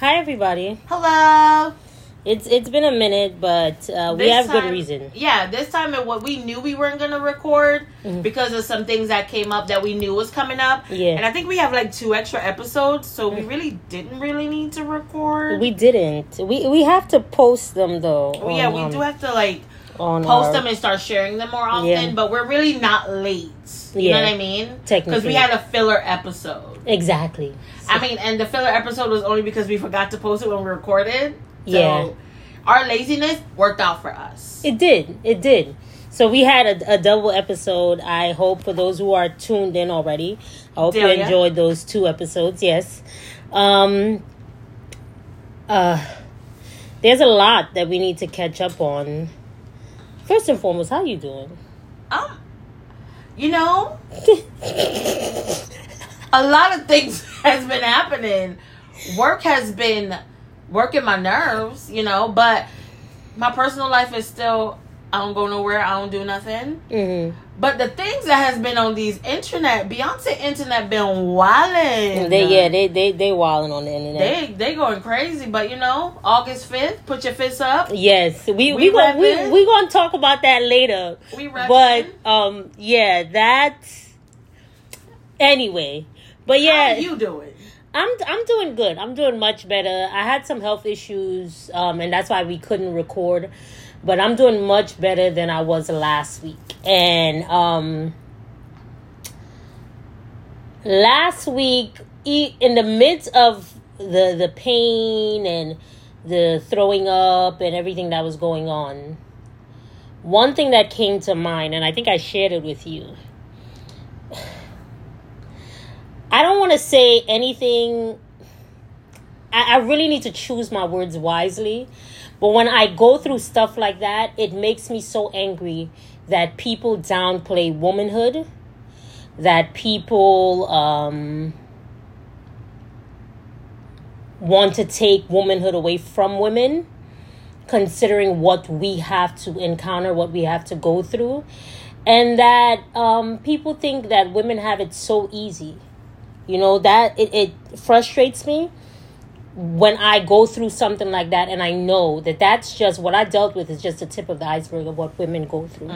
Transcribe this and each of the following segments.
Hi everybody. Hello. It's it's been a minute, but uh, we have good reason. Yeah, this time it what we knew we weren't gonna record Mhm. because of some things that came up that we knew was coming up. Yeah. And I think we have like two extra episodes, so we really didn't really need to record. We didn't. We we have to post them though. Oh, yeah, we um, do have to like on post our- them and start sharing them more often, Yeah. but we're really not late. You know what I mean? Because we had a filler episode. exactly. I mean, and the filler episode was only because we forgot to post it when we recorded. So Yeah. our laziness worked out for us. It did. It did. So we had a, a double episode. I hope for those who are tuned in already, I hope you enjoyed those two episodes. Yes. Um. Uh. There's a lot that we need to catch up on. First and foremost, how you doing? Um, you know, a lot of things has been happening. Work has been working my nerves, you know, but my personal life is still. I don't go nowhere. I don't do nothing. Mm-hmm. But the things that has been on these internet, Beyonce internet been wilding. They yeah they they they wilding on the internet. They they going crazy, but you know, August fifth, put your fists up. yes, we we We gonna we, we gonna talk about that later. We reppin'. But um yeah that's anyway. But yeah, How you doing? I'm I'm doing good. I'm doing much better. I had some health issues, um, and that's why we couldn't record. But I'm doing much better than I was last week. And um, last week, in the midst of the the pain and the throwing up and everything that was going on, one thing that came to mind, and I think I shared it with you. I don't want to say anything. I, I really need to choose my words wisely. But when I go through stuff like that, it makes me so angry that people downplay womanhood, that people um, want to take womanhood away from women, considering what we have to encounter, what we have to go through, and that um, people think that women have it so easy. You know, that it, it frustrates me when I go through something like that and I know that that's just what I dealt with is just the tip of the iceberg of what women go through.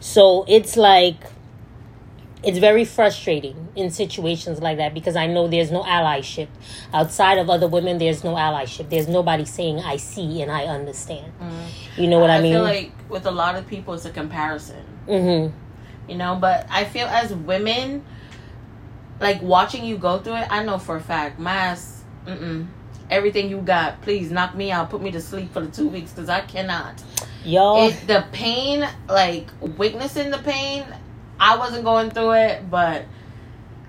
So it's like, it's very frustrating in situations like that because I know there's no allyship. Outside of other women, there's no allyship. There's nobody saying, I see and I understand. You know what I, I mean? I feel like with a lot of people, it's a comparison. mm-hmm. you know but i feel as women like watching you go through it i know for a fact my ass mm-mm, everything you got please knock me out put me to sleep for the two weeks because i cannot Y'all, it the pain like witnessing the pain i wasn't going through it but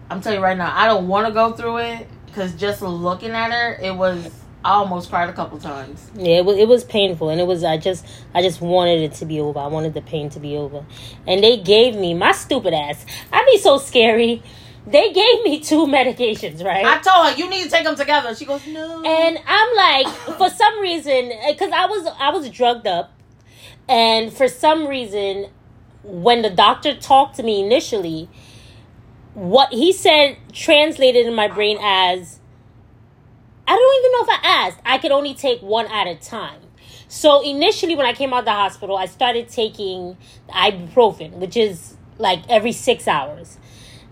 i'm telling you right now i don't want to go through it because just looking at her it was i almost cried a couple times Yeah, it was it was painful, and it was I just I just wanted it to be over. I wanted the pain to be over, and they gave me my stupid ass. I'd be so scary. They gave me two medications, right? i told her you need to take them together she goes no and I'm like, for some reason, because I was I was drugged up, and for some reason, when the doctor talked to me initially, what he said translated in my brain as, I don't even know if I asked. I could only take one at a time. So initially, when I came out of the hospital, I started taking ibuprofen, which is like every six hours.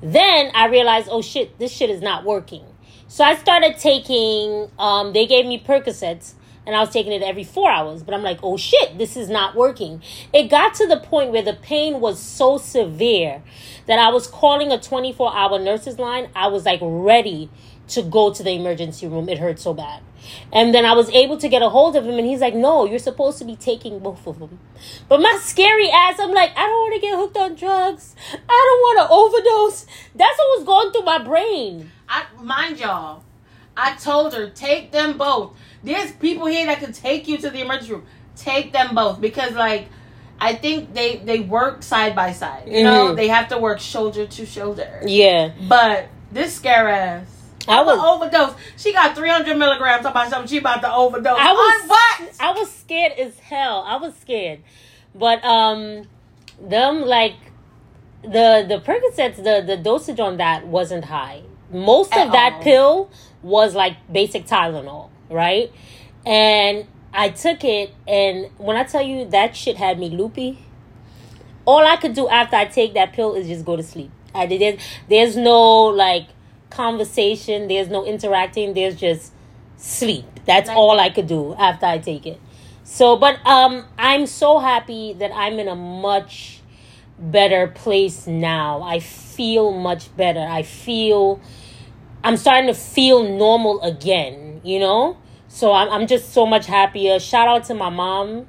Then I realized, oh shit, this shit is not working. So I started taking, um, they gave me Percocets, and I was taking it every four hours. But I'm like, oh shit, this is not working. It got to the point where the pain was so severe that I was calling a 24 hour nurse's line. I was like ready to go to the emergency room. It hurt so bad. And then I was able to get a hold of him, and he's like, No, you're supposed to be taking both of them. But my scary ass, I'm like, I don't want to get hooked on drugs. I don't want to overdose. That's what was going through my brain. I mind y'all, I told her take them both. There's people here that can take you to the emergency room. Take them both because like I think they they work side by side. You know, Mhm. they have to work shoulder to shoulder. Yeah. But this scare ass. I was- overdose. She got 300 milligrams about something. She about to overdose. I was what? I was scared as hell. I was scared, but um, them like the the Percocets, the the dosage on that wasn't high. Most At of that all. pill was like basic Tylenol, right? And I took it, and when I tell you that shit had me loopy, all I could do after I take that pill is just go to sleep. I did. There's no like conversation. There's no interacting. There's just sleep. That's Like- all I could do after I take it. So, but um, I'm so happy that I'm in a much better place now. I feel much better. I feel I'm starting to feel normal again, you know? So I'm I'm just so much happier. Shout out to my mom.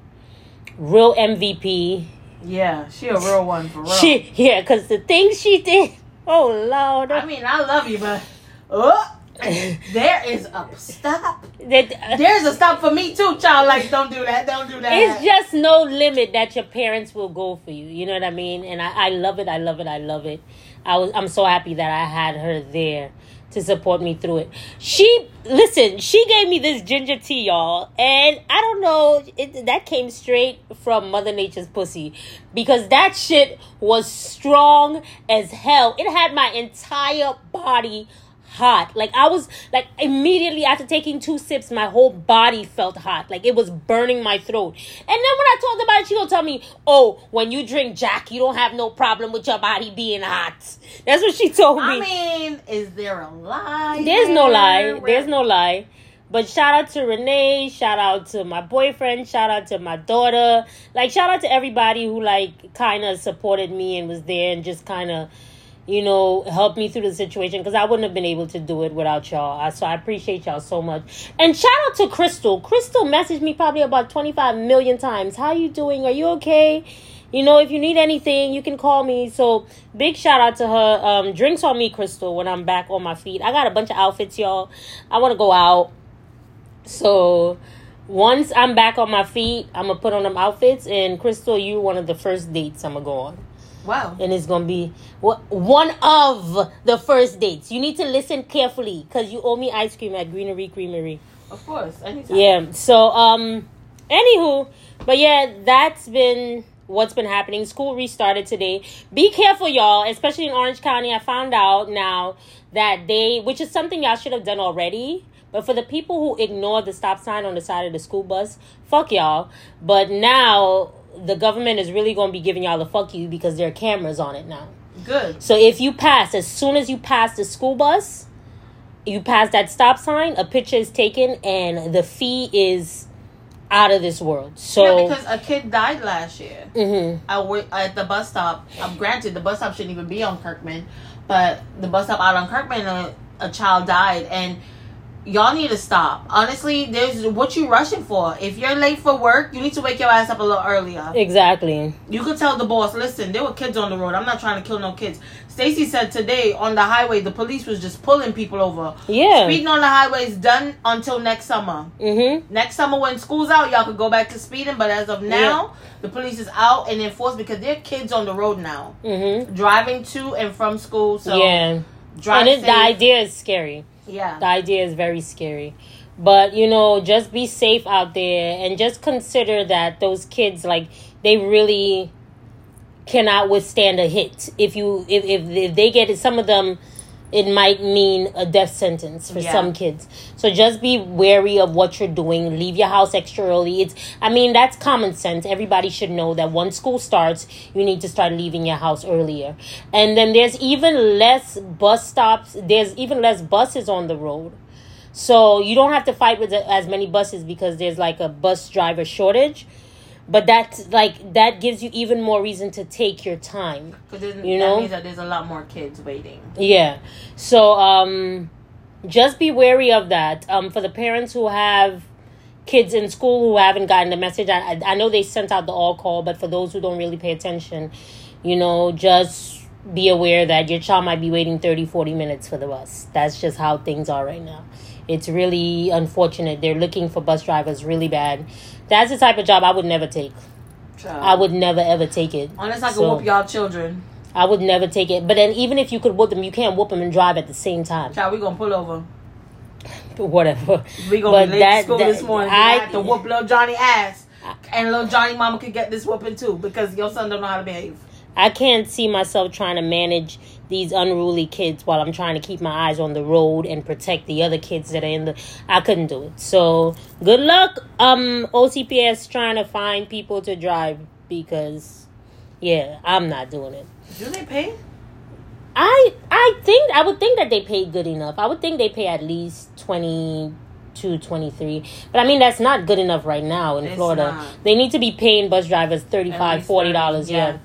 Real MVP. Yeah, she a real one for real. She yeah, cuz the things she did. Oh lord. I mean, I love you, but oh, there is a stop. Uh, There's a stop for me too, child. Like, don't do that. Don't do that. it's just no limit that your parents will go for you. You know what I mean? And I, I love it. I love it. I love it. I was I'm so happy that I had her there to support me through it. She listen, she gave me this ginger tea, y'all, and I don't know, it, that came straight from Mother Nature's pussy because that shit was strong as hell. It had my entire body hot. Like I was like immediately after taking two sips, my whole body felt hot. Like it was burning my throat. And then when I talked about it, she gonna tell me, "Oh, when you drink Jack, you don't have no problem with your body being hot." That's what she told me. I mean, is there a lie? There's no lie. there? There's no lie. But shout out to Renee, shout out to my boyfriend, shout out to my daughter. Like shout out to everybody who like kind of supported me and was there and just kind of you know, helped me through the situation because I wouldn't have been able to do it without y'all. So I appreciate y'all so much. And shout out to Crystal. Crystal messaged me probably about 25 million times. How you doing? Are you okay? You know, if you need anything, you can call me. So big shout out to her. Um, drinks on me, Crystal, when I'm back on my feet. I got a bunch of outfits, y'all. I want to go out. So once I'm back on my feet, I'm gonna put on them outfits. And Crystal, you're one of the first dates I'm gonna go on Wow. and it's gonna be wha- one of the first dates. You need to listen carefully because you owe me ice cream at Greenery Creamery. Of course. Anytime. Yeah. So um, anywho, but yeah, that's been what's been happening. School restarted today. Be careful, y'all, especially in Orange County. I found out now that they, which is something y'all should have done already. But for the people who ignore the stop sign on the side of the school bus, fuck y'all. But now the government is really going to be giving y'all the fuck you because there are cameras on it now. Good. So if you pass, as soon as you pass the school bus, you pass that stop sign, a picture is taken, and the fee is out of this world. So, yeah, because a kid died last year. mhm. I wait at the bus stop. Um, granted, the bus stop shouldn't even be on Kirkman, but the bus stop out on Kirkman, a, a child died, and y'all need to stop. Honestly, there's what you rushing for. If you're late for work, you need to wake your ass up a little earlier. exactly. You could tell the boss, listen, there were kids on the road. I'm not trying to kill no kids. Stacy said today on the highway, the police was just pulling people over. Yeah. Speeding on the highway is done until next summer. Mm-hmm. Next summer when school's out, y'all could go back to speeding. But as of now, the police is out and enforced because there are kids on the road now, Mm-hmm. driving to and from school. So yeah. drive And it, the idea is scary. Yeah, The idea is very scary. But, you know, just be safe out there and just consider that those kids, like, they really cannot withstand a hit. If you, if, if, if they get it, some of them, it might mean a death sentence for Yeah. some kids. So just be wary of what you're doing. Leave your house extra early. It's I mean, that's common sense. Everybody should know that once school starts, you need to start leaving your house earlier. And then there's even less bus stops. There's even less buses on the road. So you don't have to fight with as many buses because there's like a bus driver shortage. But that's like that gives you even more reason to take your time. because you that know? means that there's a lot more kids waiting. Yeah. So um just be wary of that. Um for the parents who have kids in school who haven't gotten the message, I I- I know they sent out the all call, but for those who don't really pay attention, you know, just be aware that your child might be waiting 30 40 minutes for the bus. That's just how things are right now. It's really unfortunate. They're looking for bus drivers really bad. That's the type of job I would never take. I would never ever take it. Unless I could So- whoop y'all children. I would never take it. But then even if you could whoop them, you can't whoop them and drive at the same time. Child, we gonna pull over. Whatever. We gonna But be late that- to school that- this morning. I, I- have to whoop little Johnny ass, and little Johnny mama could get this whooping too because your son don't know how to behave. I can't see myself trying to manage these unruly kids while I'm trying to keep my eyes on the road and protect the other kids that are in the I couldn't do it. So good luck um OCPS trying to find people to drive because yeah, I'm not doing it. Do they pay? I I think I would think that they pay good enough. I would think they pay at least 22 23. But I mean that's not good enough right now in It's Florida. not. They need to be paying bus drivers 35 40 dollars, 30, yeah. yeah.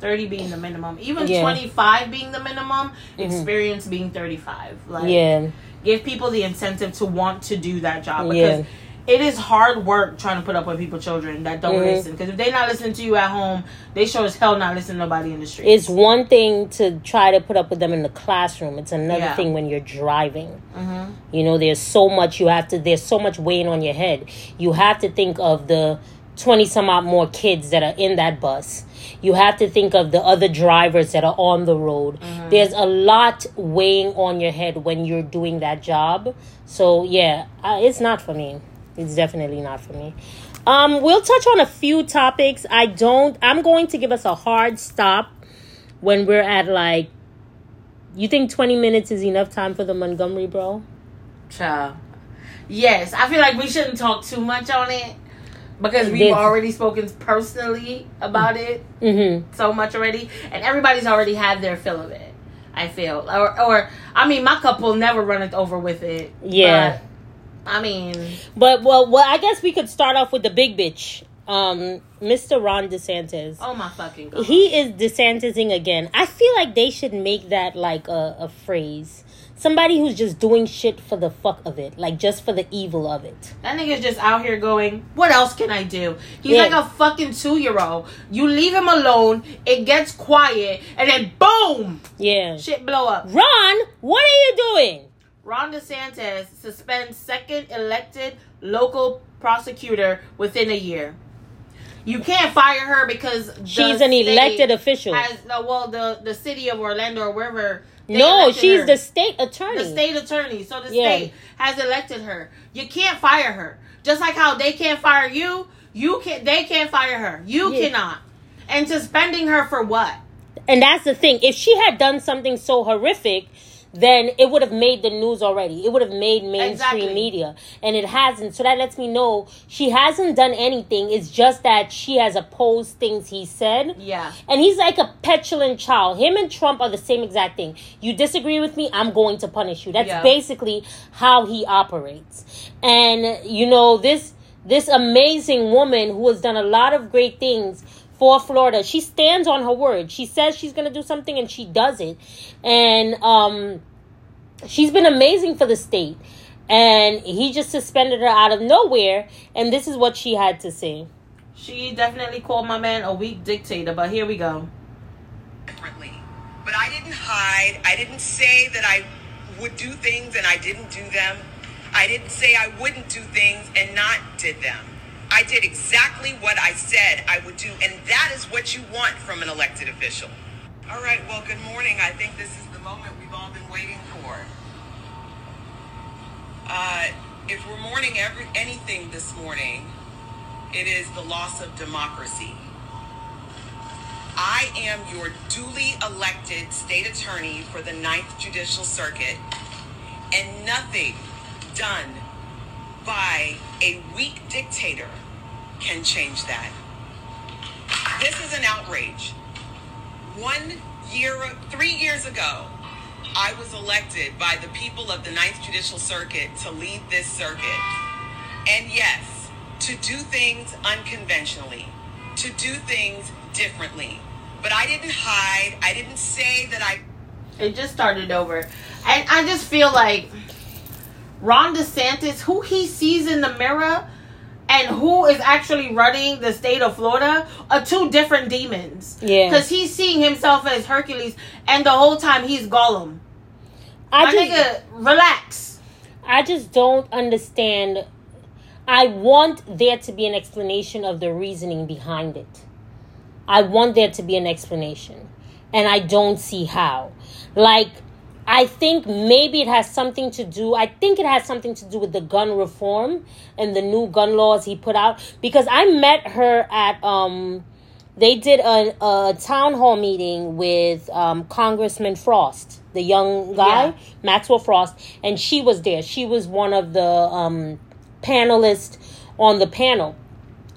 30 being the minimum. Even Yeah. 25 being the minimum, Mhm. experience being 35. Like Yeah. give people the incentive to want to do that job Yeah. because it is hard work trying to put up with people children that don't Mhm. listen because if they not listening to you at home they sure as hell not listening to nobody in the street It's one thing to try to put up with them in the classroom. It's another Yeah. thing when you're driving. hmm You know, there's so much you have to. There's so much weighing on your head. You have to think of the twenty some odd more kids that are in that bus. You have to think of the other drivers that are on the road. There's a lot weighing on your head when you're doing that job. So yeah, uh, it's not for me. It's definitely not for me. Um, we'll touch on a few topics. I don't. I'm going to give us a hard stop when we're at like. You think 20 minutes is enough time for the Montgomery, Brawl? Child. yes i feel like we shouldn't talk too much on it because we've already spoken personally about it Mm-hmm. so much already and everybody's already had their fill of it i feel or, or i mean my will never run it over with it Yeah. but, i mean But well, well, I guess we could start off with the big bitch, um, Mr. Ron DeSantis. oh my fucking god He is DeSantising again. I feel like they should make that like a, a phrase. Somebody who's just doing shit for the fuck of it, like just for the evil of it. That nigga's just out here going, what else can I do? He's Yeah. like a fucking two year old. You leave him alone, it gets quiet, and then boom! Yeah. Shit blow up. Ron, what are you doing? Ron DeSantis suspends second elected local prosecutor within a year. You can't fire her because She's an elected official. Has, well, the, the city of Orlando or wherever. No, she's her. the state attorney. the state attorney. So the Yeah. state has elected her. You can't fire her. Just like how they can't fire you, you can they can't fire her. You Yeah. cannot. And suspending her for what? And that's the thing. If she had done something so horrific, then it would have made the news already. It would have made mainstream Exactly. media. And it hasn't. So that lets me know she hasn't done anything. It's just that she has opposed things he said. Yeah. And he's like a petulant child. Him and Trump are the same exact thing. You disagree with me, I'm going to punish you. That's Yeah. basically how he operates. And you know, this this amazing woman who has done a lot of great things for Florida. She stands on her word. She says she's going to do something and she does it. And um she's been amazing for the state. And he just suspended her out of nowhere and this is what she had to say. She definitely called my man a weak dictator, but here we go. But I didn't hide. I didn't say that I would do things and I didn't do them. I didn't say I wouldn't do things and not did them. I did exactly what I said I would do, and that is what you want from an elected official. All right, well, good morning. I think this is the moment we've all been waiting for. Uh, if we're mourning every, anything this morning, it is the loss of democracy. I am your duly elected state attorney for the Ninth Judicial Circuit, and nothing done by a weak dictator can change that. This is an outrage. One year, three years ago, I was elected by the people of the Ninth Judicial Circuit to lead this circuit. And yes, to do things unconventionally, to do things differently. But I didn't hide. I didn't say that I It just started over. And I just feel like Ron DeSantis, who he sees in the mirror and who is actually running the state of Florida are two different demons. Yeah. Because he's seeing himself as Hercules and the whole time he's Gollum. I My just, nigga, relax. I just don't understand. I want there to be an explanation of the reasoning behind it. I want there to be an explanation. And I don't see how. Like, I think maybe it has something to do, I think it has something to do with the gun reform and the new gun laws he put out. Because I met her at um they did a, a town hall meeting with um, Congressman Frost, the young guy, Yeah. Maxwell Frost, and she was there. She was one of the um, panelists on the panel.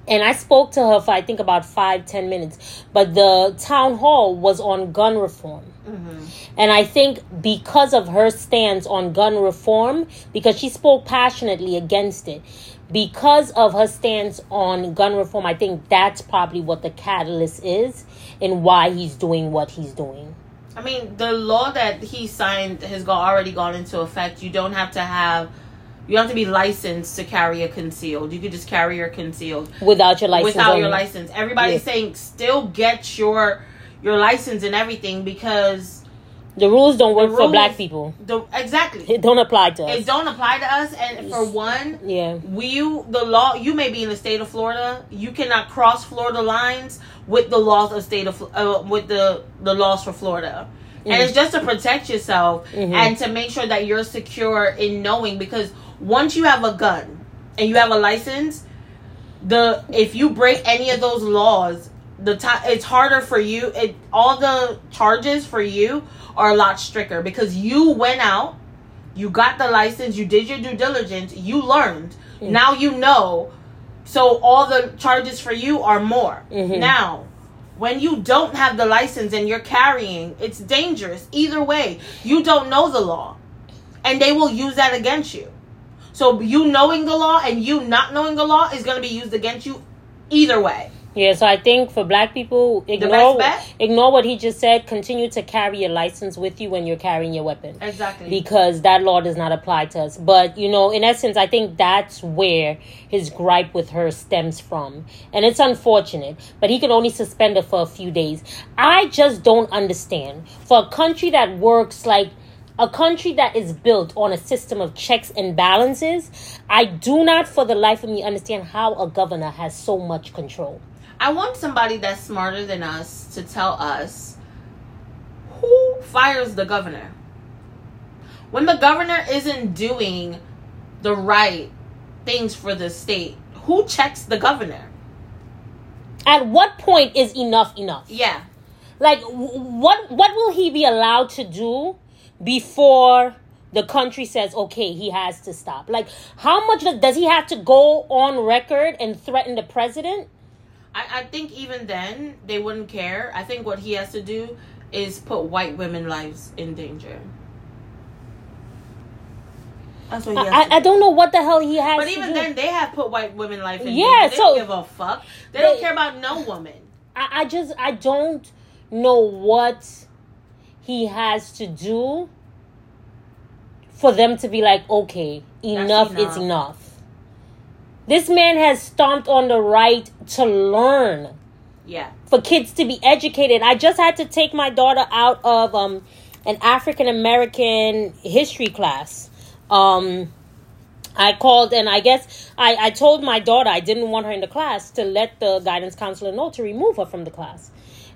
And I spoke to her for I think about five, ten minutes. But the town hall was on gun reform. Mm-hmm. And I think because of her stance on gun reform, because she spoke passionately against it, because of her stance on gun reform, I think that's probably what the catalyst is and why he's doing what he's doing. I mean, the law that he signed has already gone into effect. You don't have to have, you don't have to be licensed to carry a concealed. You could just carry your concealed Without your license. without your license. Everybody's Yeah. saying still get your your license and everything because The rules don't work The for black rules- people. the exactly It don't apply to us. it don't apply to us. And for one, yeah. we the law you may be in the state of Florida. You cannot cross Florida lines with the laws of state of uh, with the the laws for Florida. And it's just to protect yourself Mhm. and to make sure that you're secure in knowing because once you have a gun and you have a license, the if you break any of those laws, the time it's harder for you. It all the charges for you are a lot stricter because you went out, you got the license, you did your due diligence, you learned. Now you know. So all the charges for you are more. Mhm. Now, when you don't have the license and you're carrying, it's dangerous. Either way, you don't know the law. And they will use that against you. So you knowing the law and you not knowing the law is going to be used against you either way. Yeah, so I think for black people, ignore ignore what he just said. Continue to carry your license with you when you're carrying your weapon. Exactly. because that law does not apply to us. But you know, in essence, I think that's where his gripe with her stems from, and it's unfortunate. But he could only suspend her for a few days. I just don't understand for a country that works like. A country that is built on a system of checks and balances, I do not for the life of me understand how a governor has so much control. I want somebody that's smarter than us to tell us who fires the governor. When the governor isn't doing the right things for the state, who checks the governor? At what point is enough enough? Yeah. like what what will he be allowed to do before the country says okay he has to stop like how much does, does he have to go on record and threaten the president I, I think even then they wouldn't care. I think what he has to do is put white women lives in danger. That's what he has I, to I do. don't know what the hell he has But to even do. then, they have put white women life in Yeah, danger. They so- don't give a fuck. They, don't care about no woman. I, I just I don't know what he has to do for them to be like, okay, enough, enough. is enough. This man has stomped on the right to learn. Yeah. for kids to be educated. I just had to take my daughter out of um, an African American history class. Um, I called and I guess I, I told my daughter I didn't want her in the class to let the guidance counselor know to remove her from the class.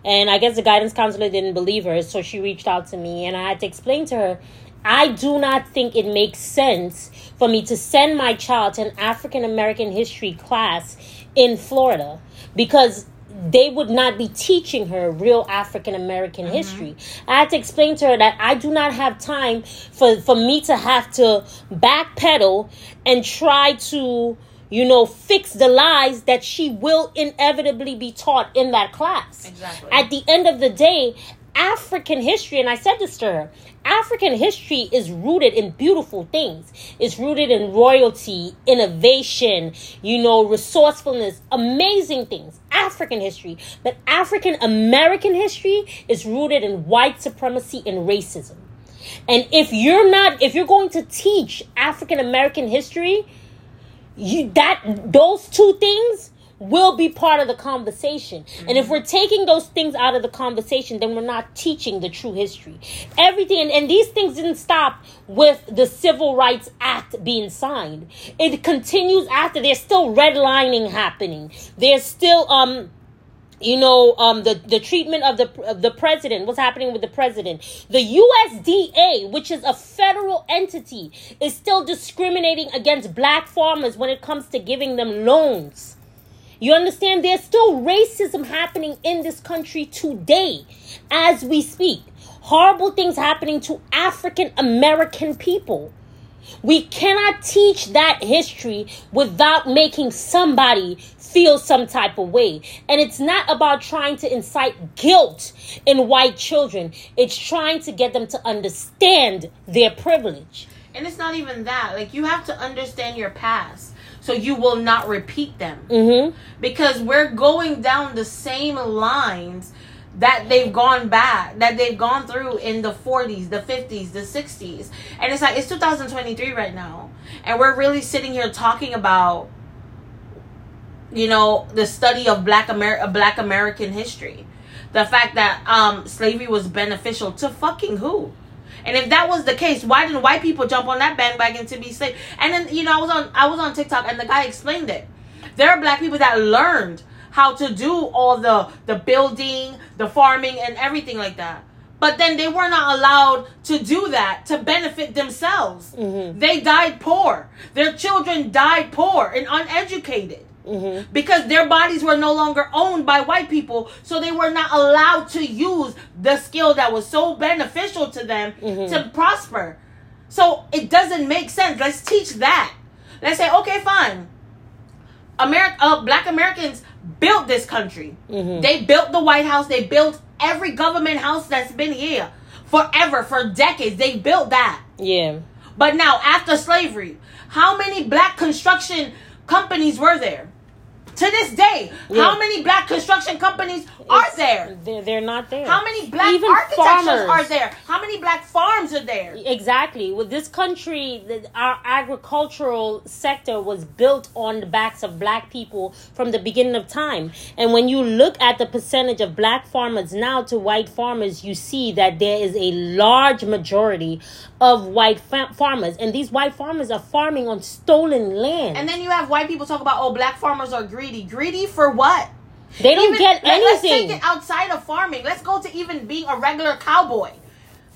And I guess the guidance counselor didn't believe her, so she reached out to me and I had to explain to her I do not think it makes sense for me to send my child to an African American history class in Florida because they would not be teaching her real African American mm-hmm. history. I had to explain to her that I do not have time for, for me to have to backpedal and try to, you know, fix the lies that she will inevitably be taught in that class. Exactly. At the end of the day, African history, and I said this to her, African history is rooted in beautiful things. It's rooted in royalty, innovation, you know, resourcefulness, amazing things. African history. But African American history is rooted in white supremacy and racism. And if you're not, if you're going to teach African American history, you that those two things will be part of the conversation. And if we're taking those things out of the conversation, then we're not teaching the true history. Everything and, and these things didn't stop with the Civil Rights Act being signed. It continues after there's still redlining happening. There's still um you know um the the treatment of the of the president what's happening with the president the USDA which is a federal entity is still discriminating against black farmers when it comes to giving them loans You understand? There's still racism happening in this country today as we speak. Horrible things happening to African American people. We cannot teach that history without making somebody feel some type of way. And it's not about trying to incite guilt in white children, it's trying to get them to understand their privilege. And it's not even that. Like you have to understand your past so you will not repeat them. Mm-hmm. Because we're going down the same lines that they've gone back, that they've gone through in the 40s, the 50s, the 60s. And it's like, it's 2023 right now. And we're really sitting here talking about, you know, the study of black, Amer- black American history. The fact that um, slavery was beneficial to fucking who? And if that was the case, why didn't white people jump on that bandwagon to be slave? And then you know, I was on I was on TikTok and the guy explained it. There are black people that learned how to do all the the building, the farming, and everything like that. But then they were not allowed to do that to benefit themselves. Mhm. They died poor. Their children died poor and uneducated Mm-hmm. because their bodies were no longer owned by white people, so they were not allowed to use the skill that was so beneficial to them Mhm. to prosper. So it doesn't make sense. Let's teach that. Let's say, okay, fine. America, uh, black Americans built this country. Mhm. They built the White House. They built every government house that's been here forever, for decades. They built that. Yeah. But now, after slavery, how many black construction companies were there? To this day, Yeah. how many black construction companies are It's- there? They're, they're not there. How many black Even architectures farmers. are there? How many black farms are there? Exactly. With this country, the, our agricultural sector was built on the backs of black people from the beginning of time. And when you look at the percentage of black farmers now to white farmers, you see that there is a large majority of white fa- farmers. And these white farmers are farming on stolen land. And then you have white people talk about, oh, black farmers are greedy. Greedy Greedy for what? they don't Even- get let- Let's anything. take it outside of farming. Let's go to even being a regular cowboy.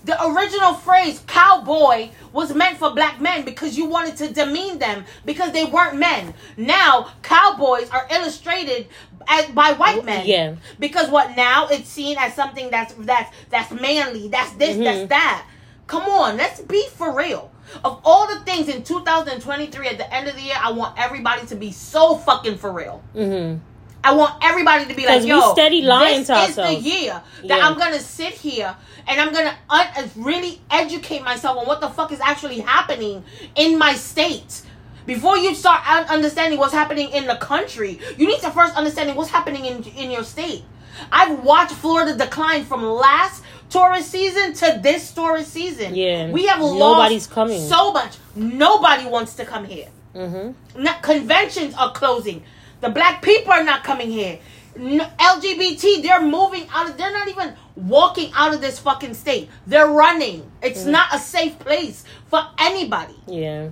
The original phrase cowboy was meant for black men because you wanted to demean them because they weren't men. Now, cowboys are illustrated as, by white men. Yeah. Because what now it's seen as something that's that's that's manly, that's this, Mhm. that's that. Come on, let's be for real. Of all the things in 2023 at the end of the year, I want everybody to be so fucking for real. hmm I want everybody to be like, yo, steady lying this to is the year that Yeah. I'm gonna sit here and I'm gonna un- really educate myself on what the fuck is actually happening in my state. Before you start un- understanding what's happening in the country, you need to first understanding what's happening in in your state. I've watched Florida decline from last tourist season to this tourist season. Yeah. we have Nobody's lost coming. so much. Nobody wants to come here hmm not conventions are closing. The black people are not coming here. N- LGBT, they're moving out of. They're not even walking out of this fucking state. They're running. It's not a safe place for anybody. Yeah.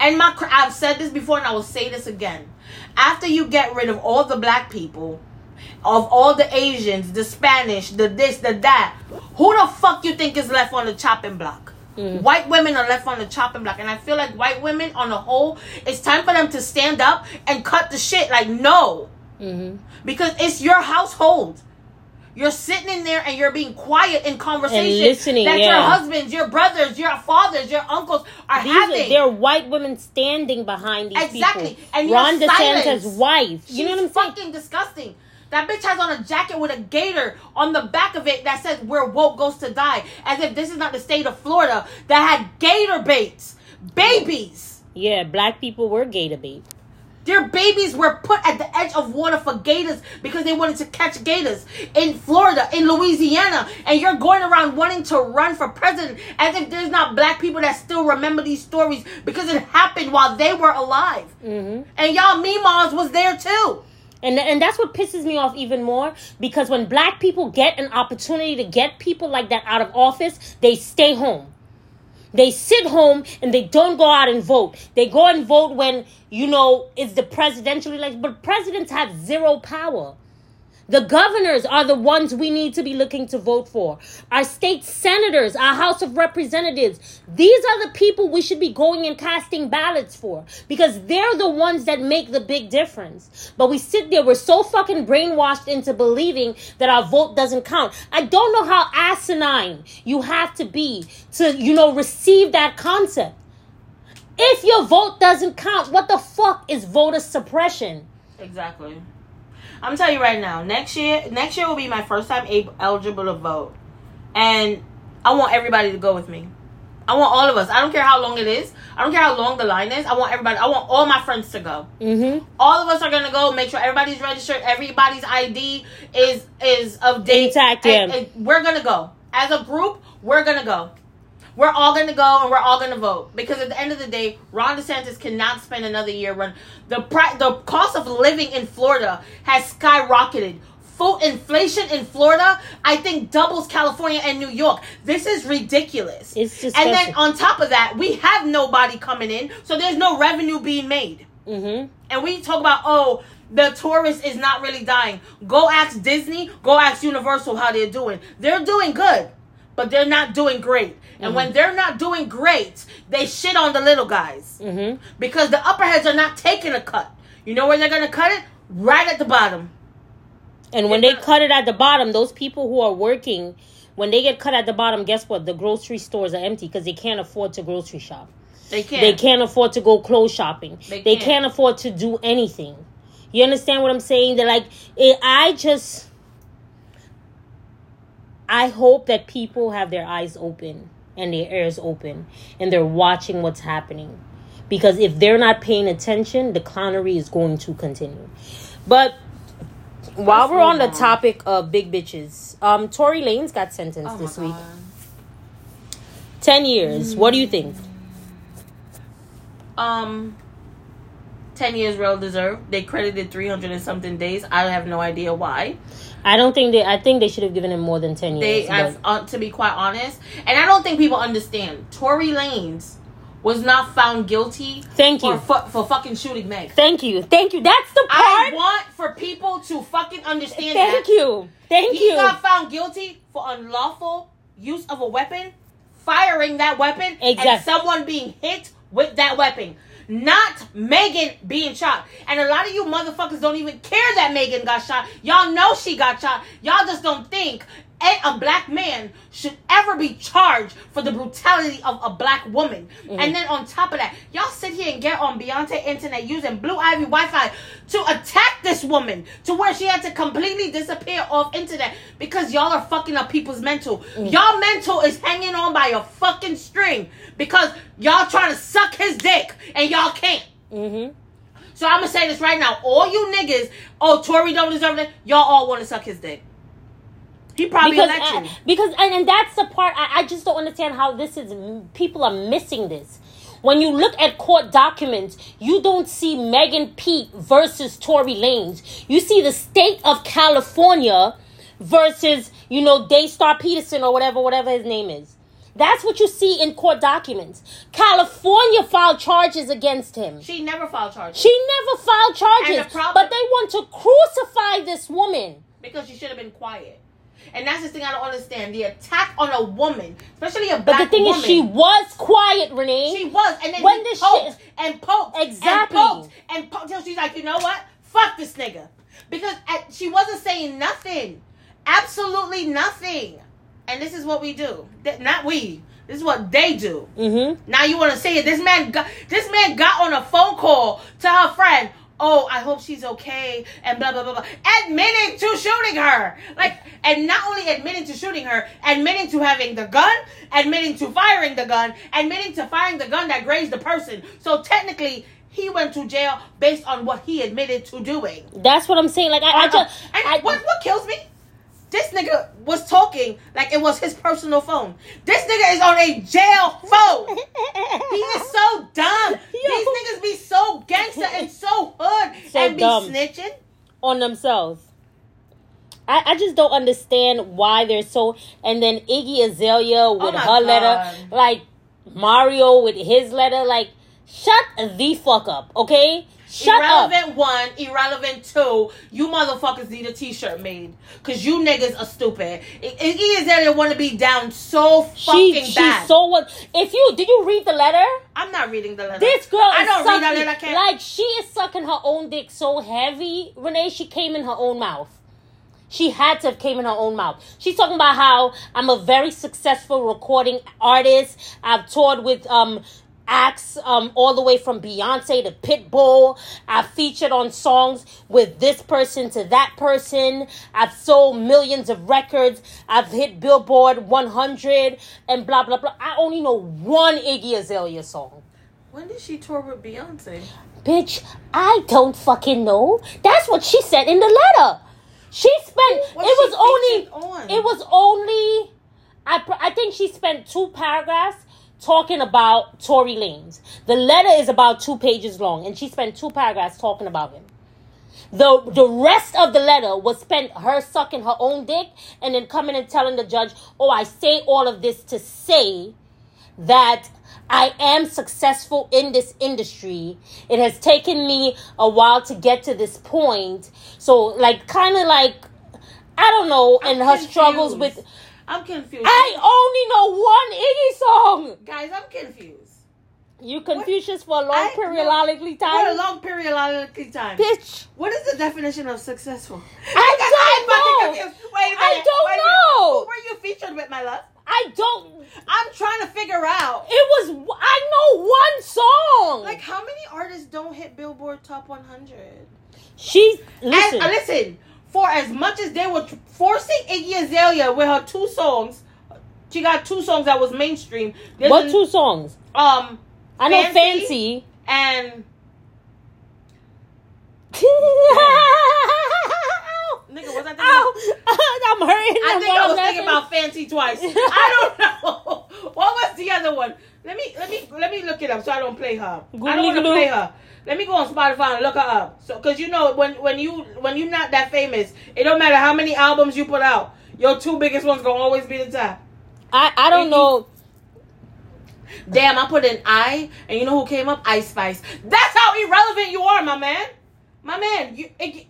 And my, I've said this before, and I will say this again. After you get rid of all the black people, of all the Asians, the Spanish, the this, the that, who the fuck you think is left on the chopping block? Mhm. White women are left on the chopping block, and I feel like white women, on the whole, it's time for them to stand up and cut the shit. Like no, hmm because it's your household. You're sitting in there and you're being quiet in conversation listening, that your husbands, your brothers, your fathers, your uncles are These having. are, there are white women standing behind these Exactly. people. And you're Ron DeSantis' wife. She's You know what I'm saying? fucking disgusting. That bitch has on a jacket with a gator on the back of it that says "Where woke goes to die," as if this is not the state of Florida that had gator baits, babies. Yeah, black people were gator bait. Their babies were put at the edge of water for gators because they wanted to catch gators in Florida, in Louisiana, and you're going around wanting to run for president as if there's not black people that still remember these stories because it happened while they were alive. hmm And y'all Meemaws was there too. And and that's what pisses me off even more because when black people get an opportunity to get people like that out of office, they stay home. They sit home and they don't go out and vote. They go and vote when you know it's the presidential election, but presidents have zero power. The governors are the ones we need to be looking to vote for. Our state senators, our House of Representatives, these are the people we should be going and casting ballots for because they're the ones that make the big difference. But we sit there, we're so fucking brainwashed into believing that our vote doesn't count. I don't know how asinine you have to be to, you know, receive that concept. If your vote doesn't count, what the fuck is voter suppression? Exactly. I'm telling you right now. Next year, next year will be my first time able, eligible to vote, and I want everybody to go with me. I want all of us. I don't care how long it is. I don't care how long the line is. I want everybody. I want all my friends to go. Mm-hmm. All of us are gonna go. Make sure everybody's registered. Everybody's ID is is of date. Intact, yeah. we're gonna go as a group. We're gonna go. We're all gonna go and we're all gonna vote because at the end of the day, Ron DeSantis cannot spend another year run. The pri- the cost of living in Florida has skyrocketed. Food inflation in Florida, I think, doubles California and New York. This is ridiculous. It's and then on top of that, we have nobody coming in, so there's no revenue being made. Mm-hmm. And we talk about, oh, the tourist is not really dying. Go ask Disney, go ask Universal how they're doing. They're doing good, but they're not doing great. And when they're not doing great, they shit on the little guys Mm-hmm. because the upper heads are not taking a cut. You know where they're gonna cut it? Right at the bottom. And when They're they cut it at the bottom, those people who are working, when they get cut at the bottom, guess what? The grocery stores are empty because they can't afford to grocery shop. They can't. They can't afford to go clothes shopping. They They, can't. can't. afford to do anything. You understand what I'm saying? That like, it, I just, I hope that people have their eyes open and their ears open and they're watching what's happening. Because if they're not paying attention, the clownery is going to continue. But while Let's we're on the on. topic of big bitches, um, Tory Lanez got sentenced Oh this week. God. Ten years. What do you think? Um, ten years well deserved. They credited three hundred and something days. I have no idea why. I don't think they. I think they should have given him more than ten They, years. I've, uh, to be quite honest, and I don't think people understand. Tory Lanez was not found guilty. Thank for you. fu- for fucking shooting Meg. Thank you. Thank you. That's the part I want for people to fucking understand Thank that. you. Thank He you. He got found guilty for unlawful use of a weapon, firing that weapon, and someone being hit with that weapon. Not Megan being shot. And a lot of you motherfuckers don't even care that Megan got shot. Y'all know she got shot. Y'all just don't think a, black man should ever be charged for the brutality of a black woman. Mm-hmm. And then on top of that, y'all sit here and get on Beyonce internet using Blue Ivy Wi-Fi to attack this woman to where she had to completely disappear off internet because y'all are fucking up people's mental. Mm. Y'all mental is hanging on by a fucking string because y'all trying to suck his dick and y'all can't. hmm So I'm gonna say this right now. All you niggas, oh Tory don't deserve it. Y'all all want to suck his dick. He probably Because, let you. Uh, I, because and, and that's the part I, I just don't understand how this is. People are missing this. When you look at court documents, you don't see Megan Pete versus Tory Lanez. You see the state of California versus you know Daystar Peterson or whatever whatever his name is. That's what you see in court documents. California filed charges against him. she never filed charges She never filed charges, the problem- but they want to crucify this woman. because she should have been quiet. And that's the thing I don't understand. The attack on a woman, especially a black But the thing woman. is, she was quiet, Renee. She was, and then When he this poked shit- and poked Exactly. and poked and poked till she's like, you know what? Fuck this nigga, because at, she wasn't saying nothing, absolutely nothing. And this is what we do. Th- Not we. This is what they do. mm-hmm. Now you want to say it? This man got this man got on a phone call to her friend. Oh, I hope she's okay, and blah blah blah blah. Admitting to shooting her, like, and not only admitting to shooting her, admitting to having the gun, admitting to firing the gun, admitting to firing the gun that grazed the person. So technically, he went to jail based on what he admitted to doing. That's what I'm saying. Like I, I uh-huh. just, and I, what what kills me? This nigga was talking like it was his personal phone. This nigga is on a jail phone. He is so dumb. These niggas be so gangster and so hood So and be dumb. snitching. on themselves. I, I just don't understand why they're so. And then Iggy Azalea oh with Oh her letter, like Mario with his letter, like Shut the fuck up, okay? Shut up. irrelevant one, irrelevant two. You motherfuckers need a T-shirt made because you niggas are stupid. Iggy Azalea want to be down so fucking She, she's bad. so what? If you did you read the letter? I'm not reading the letter. This girl I is don't sucking, read that letter. I can't. like she is sucking her own dick so heavy, Renee. She came in her own mouth. She had to have came in her own mouth. She's talking about how I'm a very successful recording artist. I've toured with um acts um all the way from Beyonce to Pitbull. I've featured on songs with this person to that person. I've sold millions of records. I've hit Billboard 100 and blah blah blah. I only know one Iggy Azalea song. when did she tour with Beyonce? Bitch, I don't fucking know. That's what she said in the letter. She spent. What's it was only. on? It was only. I I think she spent two paragraphs talking about Tory Lanez. The letter is about two pages long, and she spent two paragraphs talking about him. The the rest of the letter was spent her sucking her own dick and then coming and telling the judge, "Oh, I say all of this to say that I am successful in this industry. It has taken me a while to get to this point. So, like, kind of like, I don't know, I'm and her struggles with. I'm confused. I only know one Iggy song. Guys, I'm confused. You Confucius for a long I- periodically What time. a long periodically time. Bitch, What is the definition of successful? I don't know. confused. Wait a minute. I don't wait know. Who were you featured with, my love? I don't. I'm trying to figure out. It was. I know one song. Like, how many artists don't hit Billboard Top 100? she And, uh, listen, for as much as they were forcing Iggy Azalea with her two songs, she got two songs that was mainstream. There's what an- two songs? Um, I know Fancy? Fancy. and nigga, was I thinking? Ow! I'm hurting. I think I was thinking about Fancy twice. I don't know. What was the other one? Let me let me let me look it up so I don't play her. I don't want to play her. Let me go on Spotify and look her up. So, cause you know when when you when you're not that famous, it don't matter how many albums you put out. Your two biggest ones gonna always be the top. I, I don't Iggy. know. Damn, I put an I, and you know who came up? Ice Spice. That's how irrelevant you are, my man. My man, you. Iggy-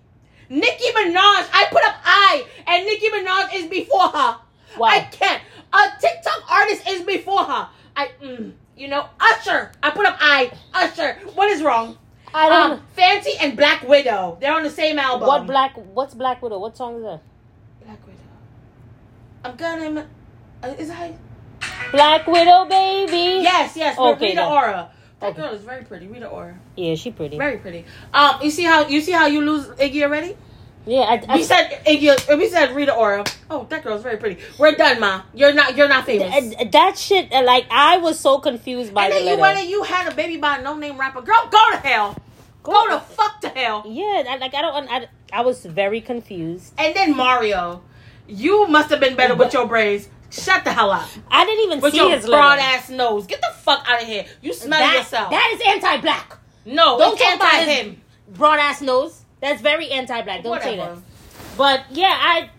Nicki Minaj. I put up I, and Nicki Minaj is before her. Wow. I can't. A TikTok artist is before her. I, mm, you know, Usher. I put up I, Usher. What is wrong? I don't. Um, Fancy and Black Widow. They're on the same album. what black? What's Black Widow? What song is that? Black Widow. I'm gonna. Uh, is I? Black Widow, baby. Yes, yes. Okay, Rita then. Ora. That Okay. girl is very pretty. Rita Ora. Yeah, she pretty. Very pretty. Um, you see how you see how you lose Iggy already? Yeah, I, I, We said Iggy. We said Rita Ora. Oh, that girl's very pretty. We're done, ma. You're not. You're not famous. th- that shit. uh, Like I was so confused by and the then you letter. went and you had a baby by a no name rapper. Girl, go to hell. Go to fuck to hell. Yeah, I, like I don't. I, I was very confused. And then Mario, you must have been better with your braids. Shut the hell up. I didn't even With see your his broad letter. ass nose. Get the fuck out of here. You smell That, yourself. that is anti-black. no, Don't it's talk about anti him. broad ass nose. That's very anti-black. Don't say that. But yeah, I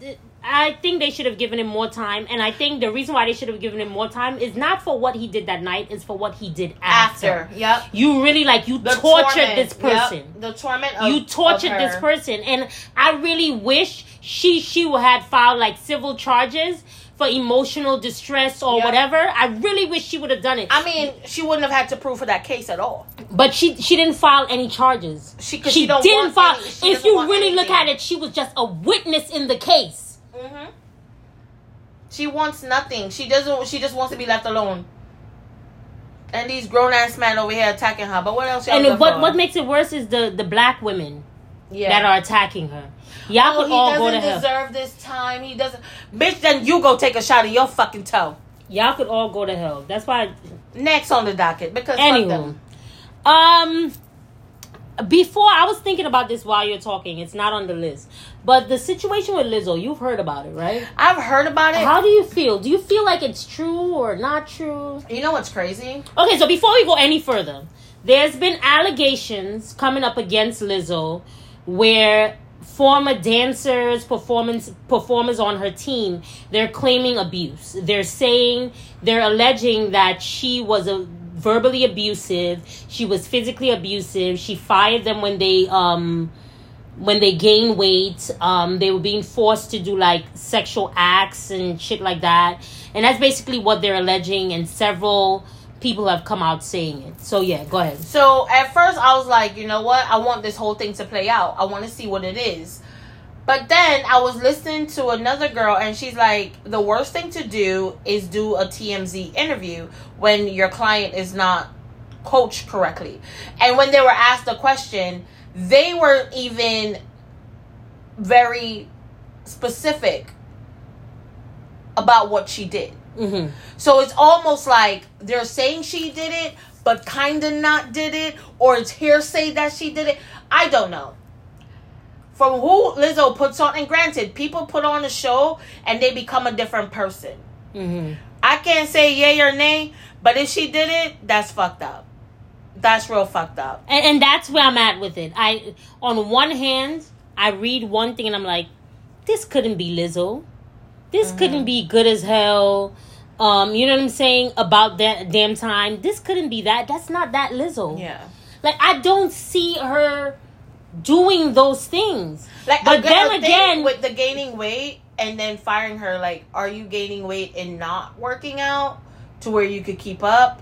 I think they should have given him more time, and I think the reason why they should have given him more time is not for what he did that night, is for what he did after. After. Yep. You really like you The tortured torment. this person. Yep. The torment of you tortured this person, and I really wish she she had filed like civil charges for emotional distress or Yep. whatever. I really wish she would have done it. I mean, she wouldn't have had to prove for that case at all. But she she didn't file any charges. She- she, she didn't file. any- she if you really look at it, she was just a witness in the case. Mm-hmm. She wants nothing. She doesn't. She just wants to be left alone. And these grown ass men over here attacking her. But what else? And what what makes it worse is the the black women yeah. that are attacking her. Y'all Oh, could he all doesn't go to hell. deserve this time. He doesn't. Bitch, then you go take a shot of your fucking toe. Y'all could all go to hell. That's why. Next on the docket because them. um, before I was thinking about this while you're talking. It's not on the list, but the situation with Lizzo, you've heard about it, right? I've heard about it. How do you feel? Do you feel like it's true or not true? you know what's crazy? Okay, so before we go any further, there's been allegations coming up against Lizzo where former dancers, performance performers on her team, they're claiming abuse. They're saying they're alleging that she was a verbally abusive. She was physically abusive. She fired them when they um when they gained weight. Um, they were being forced to do like sexual acts and shit like that. And that's basically what they're alleging. And several people have come out saying it. So yeah, go ahead. So at first I was like, you know what? I want this whole thing to play out. I want to see what it is. But then I was listening to another girl and she's like, the worst thing to do is do a TMZ interview when your client is not coached correctly. And when they were asked a question, they weren't even very specific about what she did. Mm-hmm. So it's almost like they're saying she did it, but kind of not did it, or it's hearsay that she did it. I don't know. From who Lizzo puts on, and granted, people put on a show and they become a different person. Mm-hmm. I can't say yay or nay, but if she did it, that's fucked up. That's real fucked up. and, and that's where I'm at with it. I on one hand, I read one thing and I'm like, this couldn't be Lizzo. This couldn't be good as hell. Um, you know what I'm saying about that damn time. This couldn't be that. That's not that Lizzo. Yeah. Like I don't see her doing those things. Like, But then again- with the gaining weight and then firing her, like, are you gaining weight and not working out to where you could keep up?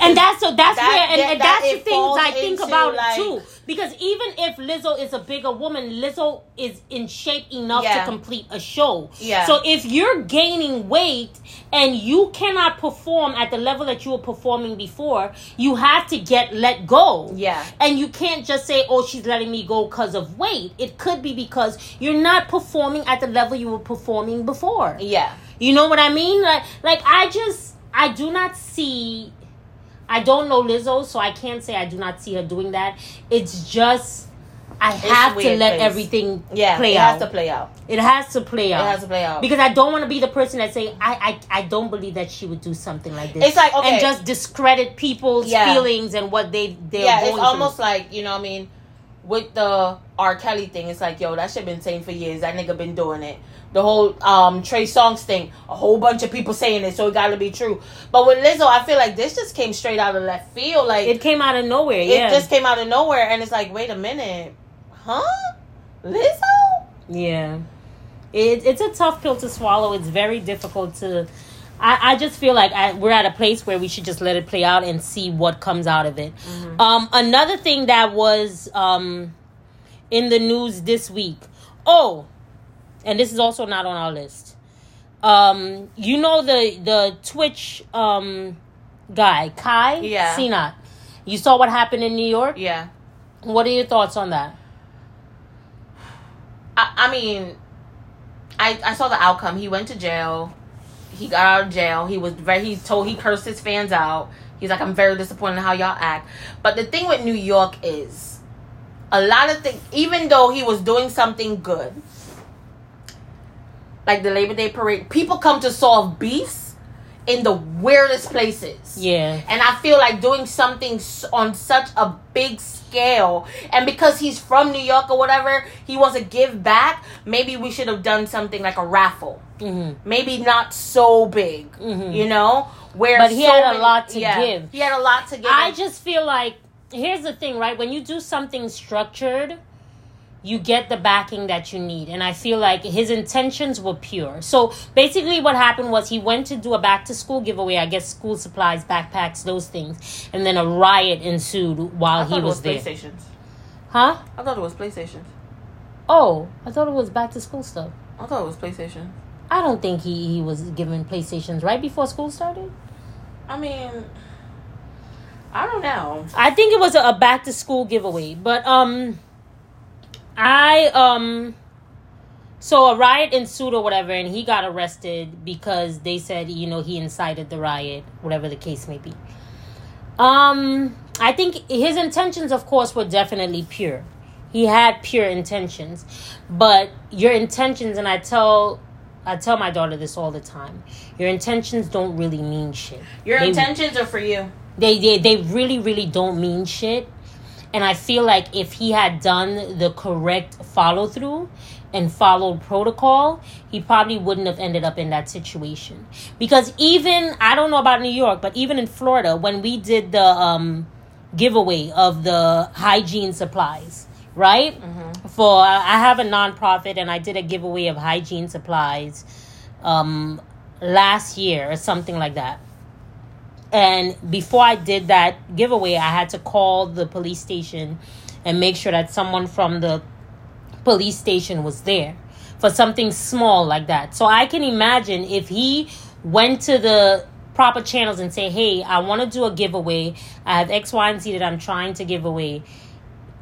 And that's so that's That- where and, that- and that that's the it things I think about like- too. Because even if Lizzo is a bigger woman, Lizzo is in shape enough Yeah. to complete a show. Yeah. So if you're gaining weight and you cannot perform at the level that you were performing before, you have to get let go. Yeah. And you can't just say, "Oh, she's letting me go because of weight." It could be because you're not performing at the level you were performing before. Yeah. You know what I mean? Like, like I just I do not see. I don't know Lizzo, so I can't say I do not see her doing that. It's just I have to let 'cause- everything Yeah. play it out. It has to play out. it has to play out. It has to play out. Because I don't want to be the person that say I, I I don't believe that she would do something like this. It's like, okay. and just discredit people's Yeah. feelings and what they they're yeah, it's through. almost like you know. what I mean, with the R. Kelly thing, it's like yo, that shit been saying for years. That nigga been doing it. The whole um Trey Songz thing, a whole bunch of people saying it, so it got to be true. But with Lizzo, I feel like this just came straight out of left field. Like it came out of nowhere. it Yeah, just came out of nowhere, and it's like, wait a minute, huh? Lizzo? Yeah. It, it's a tough pill to swallow. It's very difficult to. I, I just feel like I, we're at a place where we should just let it play out and see what comes out of it. Um, another thing that was um, in the news this week. Oh, and this is also not on our list. Um, you know the the Twitch um, guy Kai Yeah. Cenat. You saw what happened in New York. Yeah. What are your thoughts on that? I, I mean, I I saw the outcome. He went to jail. He got out of jail. He was very. He told he cursed his fans out. He's like, I'm very disappointed in how y'all act. But the thing with New York is, a lot of things. Even though he was doing something good, like the Labor Day parade, people come to solve beefs in the weirdest places. Yeah. And I feel like doing something on such a big scale, and because he's from New York or whatever, he wants to give back. Maybe we should have done something like a raffle. Mm-hmm. Maybe not so big, Mhm. you know. Where But he so had a many- lot to give. He had a lot to give. I just feel like here's the thing, right? When you do something structured, you get the backing that you need. And I feel like his intentions were pure. So basically what happened was he went to do a back to school giveaway, I guess school supplies, backpacks, those things. And then a riot ensued while he it was, was there. PlayStations. Huh? I thought it was PlayStations. Oh, I thought it was back to school stuff. I thought it was PlayStation. I don't think he, he was given PlayStations right before school started. I mean, I don't know. I think it was a, a back to school giveaway, but um, I um, so a riot ensued or whatever, and he got arrested because they said you know he incited the riot, whatever the case may be. Um, I think his intentions, of course, were definitely pure. He had pure intentions, but your intentions, and I tell. I tell my daughter this all the time. Your intentions don't really mean shit. Your They- intentions are for you. they, they they really really don't mean shit and i feel like if he had done the correct follow through and followed protocol, he probably wouldn't have ended up in that situation. Because even I don't know about New York, but even in Florida, when we did the um, giveaway of the hygiene supplies, right? For I have a nonprofit and I did a giveaway of hygiene supplies um, last year or something like that. And before I did that giveaway, I had to call the police station and make sure that someone from the police station was there for something small like that. So I can imagine if he went to the proper channels and say, "Hey, I want to do a giveaway. I have X, Y, and Z that I'm trying to give away.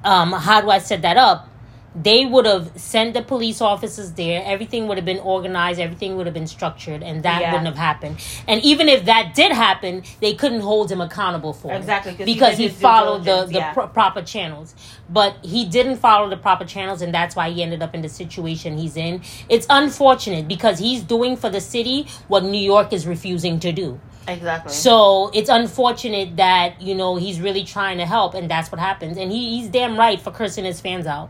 Um, how do I set that up?" They would have sent the police officers there. Everything would have been organized. Everything would have been structured, and that Yeah. wouldn't have happened. And even if that did happen, they couldn't hold him accountable for it Exactly, he because did he followed the the yeah. pro- proper channels. But he didn't follow the proper channels, and that's why he ended up in the situation he's in. It's unfortunate because he's doing for the city what New York is refusing to do. Exactly. So it's unfortunate that you know he's really trying to help, and that's what happens. And he, he's damn right for cursing his fans out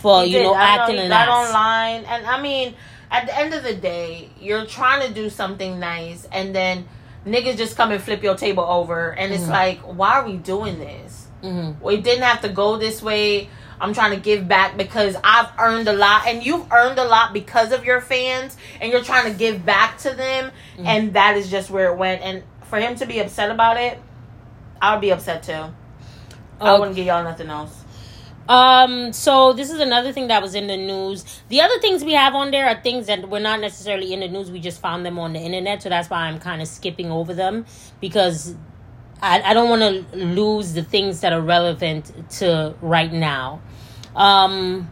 for you did. know I acting he an got online, and I mean, at the end of the day, you're trying to do something nice, and then niggas just come and flip your table over, and it's Mhm. like, why are we doing this? hmm We didn't have to go this way. I'm trying to give back because I've earned a lot, and you've earned a lot because of your fans, and you're trying to give back to them, Mhm. and that is just where it went. And for him to be upset about it, I would be upset too. I Oh. wouldn't give y'all nothing else. Um, so this is another thing that was in the news. The other things we have on there are things that were not necessarily in the news. We just found them on the internet, so that's why I'm kind of skipping over them because I, I don't want to lose the things that are relevant to right now. Um,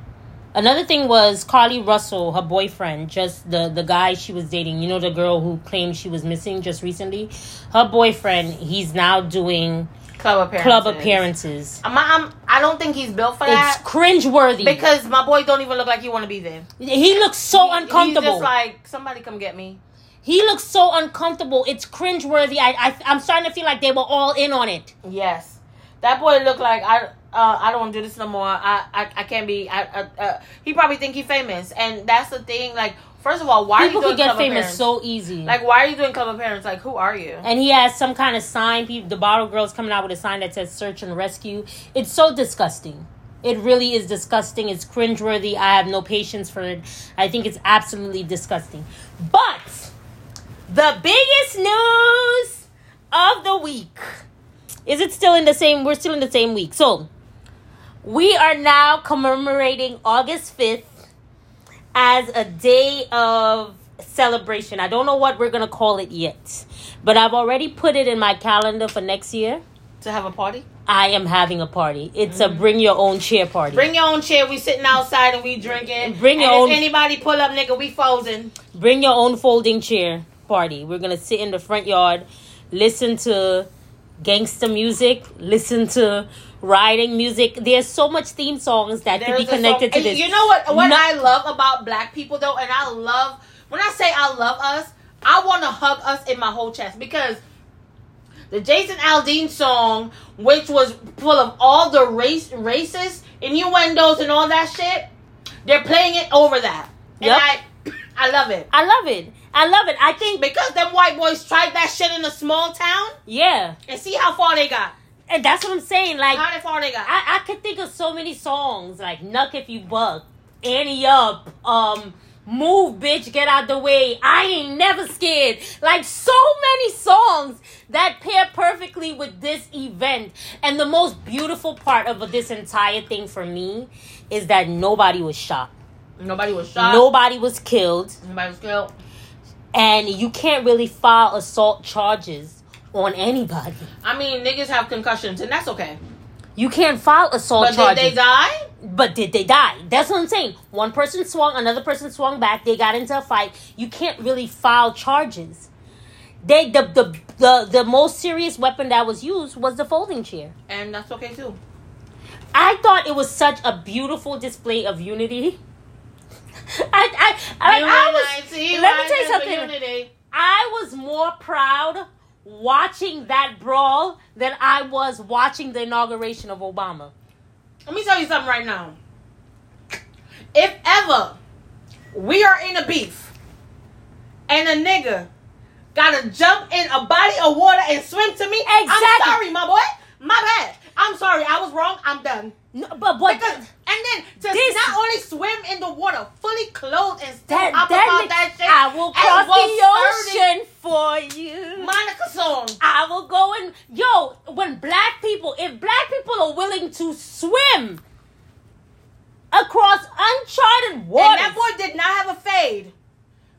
another thing was Carly Russell, her boyfriend, just the the guy she was dating. You know, the girl who claimed she was missing just recently. Her boyfriend, he's now doing Club appearances. club appearances. I'm, I'm, I don't think he's built for that. It's cringeworthy because my boy don't even look like he want to be there. He looks so He- uncomfortable. He's just like somebody come get me. he looks so uncomfortable. It's cringeworthy. I, I I'm starting to feel like they were all in on it. Yes, that boy look like I. Uh, I don't want to do this no more. I, I, I can't be. I, uh, uh, he probably think he famous, and that's the thing. Like, first of all, why People are you could doing get famous so easy. Like, why are you doing club appearance? Like, who are you? and he has some kind of sign. People, the bottle girl's coming out with a sign that says "Search and Rescue." It's so disgusting. It really is disgusting. It's cringeworthy. I have no patience for it. I think it's absolutely disgusting. But the biggest news of the week is it still in the same? We're still in the same week. So we are now commemorating August fifth as a day of celebration. I don't know what we're gonna call it yet, but I've already put it in my calendar for next year. To have a party? I am having a party. It's a mm. bring your own chair party. Bring your own chair. We sitting outside and we drinking. Bring your and own- If anybody pull up, nigga, we folding. Bring your own folding chair party. We're gonna sit in the front yard, listen to gangster music, listen to riding music. There's so much theme songs that There's could be connected to this. You know what? What No- I love about black people though, and I love when I say I love us, I want to hug us in my whole chest because the Jason Aldean song, which was full of all the race racist innuendos and all that shit, they're playing it over that, and Yep. I, I love it I love it. I love it. I think because them white boys tried that shit in a small town yeah, and see how far they got. And that's what I'm saying. Like How far they got. I, I could think of so many songs like "Knuck If You Buck," "Annie Up," um, "Move, Bitch, Get Out the Way," "I Ain't Never Scared." Like so many songs that pair perfectly with this event. And the most beautiful part of this entire thing for me is that nobody was shot, Nobody was shot. nobody was killed, Nobody was killed. and you can't really file assault charges on anybody. I mean, niggas have concussions, and that's okay. You can't file assault charges. But charges. did they die? But did they die? That's what I'm saying. One person swung, another person swung back. They got into a fight. You can't really file charges. They the the the, the most serious weapon that was used was the folding chair. And that's okay too. I thought it was such a beautiful display of unity. I I I, like, I was let me tell you something. Unity. I was more proud watching that brawl than I was watching the inauguration of Obama. Let me tell you something right now. If ever we are in a beef, and a nigga gotta jump in a body of water and swim to me. I'm sorry, my boy. My bad. I'm sorry. I was wrong. I'm done. No, but what? Because, and then to This- not only swim in the water, fully clothed and still that, that, about that shit. I will cross the ocean for you. Monica song. I will go and yo. When black people, if black people are willing to swim across uncharted waters. And that boy did not have a fade.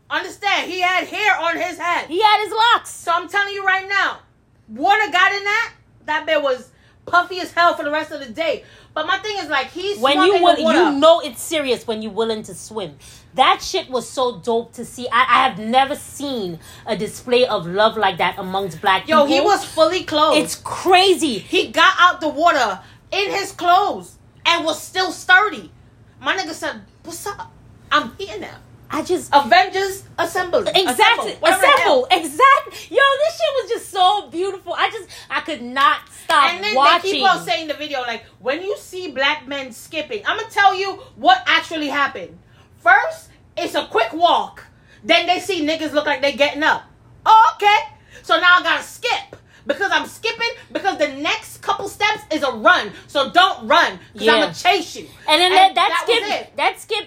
Understand? He had hair on his head. he had his locks. So I'm telling you right now, water got in that. That bit was puffy as hell for the rest of the day. But my thing is like he's when you will, you know it's serious when you're willing to swim. That shit was so dope to see. I, I have never seen a display of love like that amongst black people. Yo, people. he was fully clothed. It's crazy. he got out the water in his clothes and was still sturdy. My nigga said, "What's up? I'm here now." I just Avengers assemble. exactly Whatever assemble exactly. Yo, this shit was just so beautiful. I just I could not stop And then watching. they keep on saying in the video, like, when you see black men skipping, I'm gonna tell you what actually happened. First, it's a quick walk. Then they see niggas look like they getting up. Oh, okay. So now I gotta skip. Because I'm skipping, because the next couple steps is a run. So don't run. Because I'm gonna chase you. and then And that, that, was skip that skip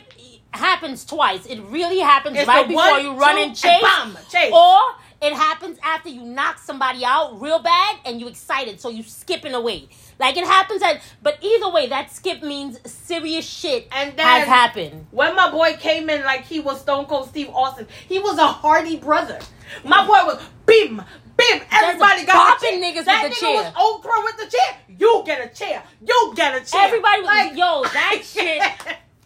happens twice. It really happens It's right before one, you run two, and chase, bam, chase. or it happens after you knock somebody out real bad and you excited, so you skipping away. Like it happens at, but either way, that skip means serious shit And then- has happened. When my boy came in like he was Stone Cold Steve Austin, he was a hardy brother. My boy was bim, bim. Everybody got a chair. niggas that with the nigga chair. was Oprah with the chair. You get a chair. You get a chair. Everybody was Like- yo, that shit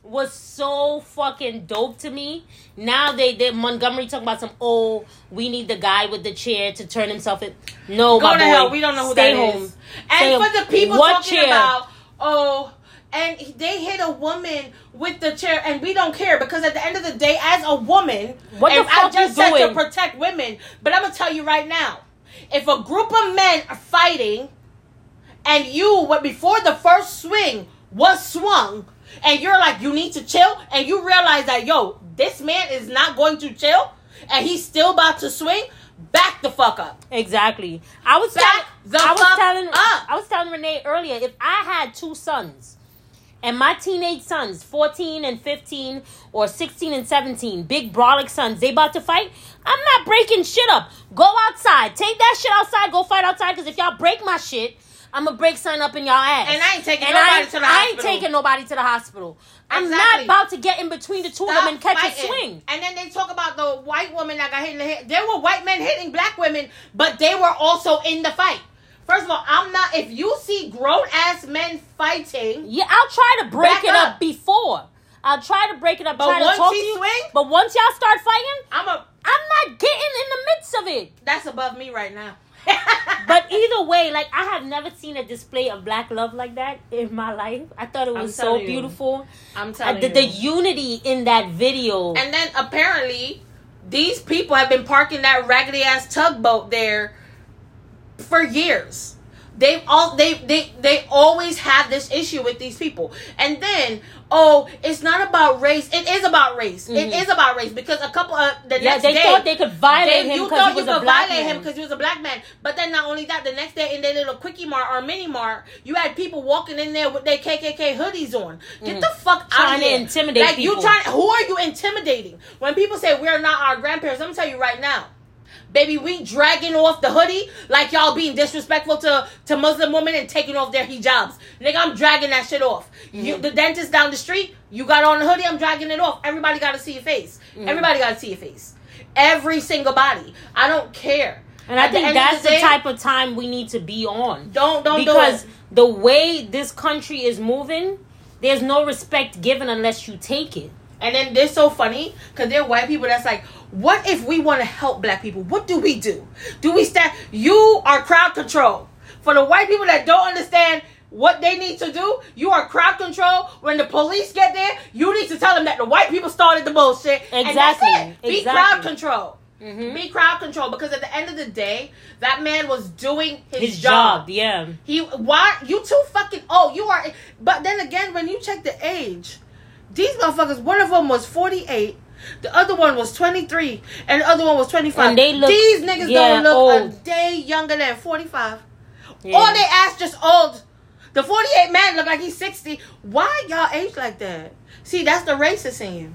was so fucking dope to me. Now they they Montgomery talking about some oh we need the guy with the chair to turn himself in. No, Go to boy, hell. We don't know who stay that home. is. Stay And home. for the people What talking chair? about oh. And they hit a woman with the chair, and we don't care because at the end of the day, as a woman, What the and I fuck just you said to protect women, but I'm gonna tell you right now, if a group of men are fighting, and you, what before the first swing was swung, and you're like, you need to chill, and you realize that yo, this man is not going to chill, and he's still about to swing, back the fuck up. Exactly. I was Back telling the I was telling up. I was telling Renee earlier if I had two sons and my teenage sons, 14 and 15 or 16 and 17, big brolic sons, they about to fight, I'm not breaking shit up. Go outside. Take that shit outside. Go fight outside cuz if y'all break my shit, I'm gonna break something up in y'all ass. And I ain't taking And nobody I to the hospital. I ain't taking nobody to the hospital. I'm not about to get in between the two of them and catch fighting. a swing. And then they talk about the white woman that got hit in the head. There were white men hitting black women, but they were also in the fight. First of all, I'm not. If you see grown ass men fighting, Yeah, I'll try to break it up. up. before. I'll try to break it up. But try once to talk he to you. swing- but once y'all start fighting, I'm a. I'm not getting in the midst of it. That's above me right now. But either way, like I have never seen a display of black love like that in my life. I thought it was so you. beautiful. I'm Uh, telling the, you. the unity in that video. And then apparently, these people have been parking that raggedy ass tugboat there for years. They've all they they they always have this issue with these people. And then oh, it's not about race. It is about race. It Mhm. is about race because a couple of the yeah, next they day thought they could violate they- him you thought he was you a could black violate him because he was a black man. But then not only that, the next day in their little quickie mart or mini mart, you had people walking in there with their KKK hoodies on. Get Mhm. the fuck out Trying of to intimidate like you people. trying. Who are you intimidating? When people say we're not our grandparents, I'm gonna tell you right now. Baby, we dragging off the hoodie like y'all being disrespectful to, to Muslim women and taking off their hijabs. Nigga, I'm dragging that shit off. You, Mhm. the dentist down the street, you got on the hoodie, I'm dragging it off. Everybody got to see your face. Mhm. Everybody got to see your face. Every single body. I don't care. And I At the think of that's the, day, type of time we need to be on. Don't don't because do it. the way this country is moving, there's no respect given unless you take it. And then they're so funny because they're white people that's like, what if we want to help black people? What do we do? Do we stand? You are crowd control. For the white people that don't understand what they need to do, you are crowd control. When the police get there, you need to tell them that the white people started the bullshit. Exactly. Be crowd control. Mhm. Be crowd control because at the end of the day, that man was doing his, His job. job, yeah. He why you too fucking oh you are but then again when you check the age, these motherfuckers one of them was forty eight The other one was 23, and the other one was 25. And they look- These niggas yeah, don't look a day younger than 45. Yeah. Or they ass just old. The 48 man look like he's 60. Why y'all age like that? See, that's the racist in you.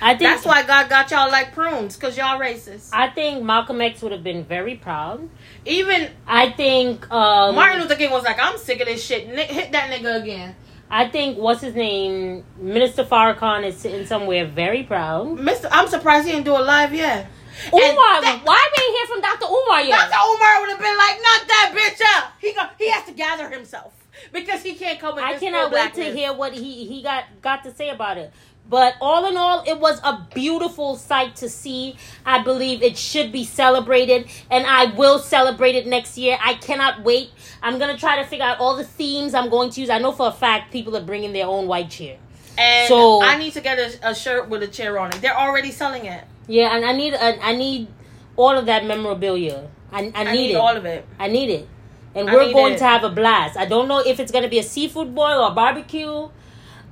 I think That's why God got y'all like prunes, because y'all racist. I think Malcolm X would have been very proud. Even I think um, Martin Luther King was like, I'm sick of this shit. Hit that nigga again. I think what's his name, Minister Farrakhan is sitting somewhere very proud. Mister, I'm surprised he didn't do a live yet. Umar, that- why we ain't hear from Dr. Umar yet? Dr. Umar would have been like, knock that bitch up. He go, he has to gather himself because he can't come with I cannot wait to hear what he he got got to say about it. But all in all, it was a beautiful sight to see. I believe it should be celebrated, and I will celebrate it next year. I cannot wait. I'm gonna try to figure out all the themes I'm going to use. I know for a fact people are bringing their own white chair. And So- I need to get a, a shirt with a chair on it. They're already selling it. Yeah, and I need a, I need all of that memorabilia. I, I, I need, need it. all of it. I need it. And I we're going it. to have a blast. I don't know if it's going to be a seafood boil or barbecue.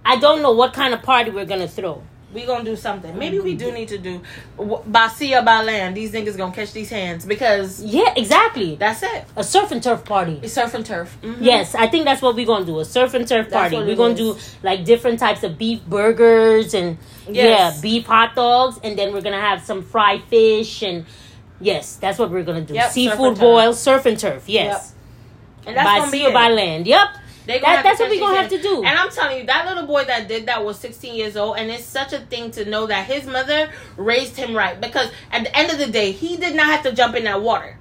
I don't know what kind of party we're going to throw. We gonna do something. Maybe we do need to do by sea or by land. These niggas gonna catch these hands because Yeah, exactly. that's it. A surf and turf party. A surf and turf. Mhm. Yes, I think that's what we're gonna do. A surf and turf party. We're gonna is. do like different types of beef burgers and Yes. yeah, beef hot dogs, and then we're gonna have some fried fish and yes, that's what we're gonna do. Yep, surf Seafood turf. boil, surf and turf. Yes, and that's by gonna be sea or by land. Yep. They That- that's what we catch gonna have to do. And I'm telling you, that little boy that did that was 16 years old, and it's such a thing to know that his mother raised him right. Because at the end of the day, he did not have to jump in that water.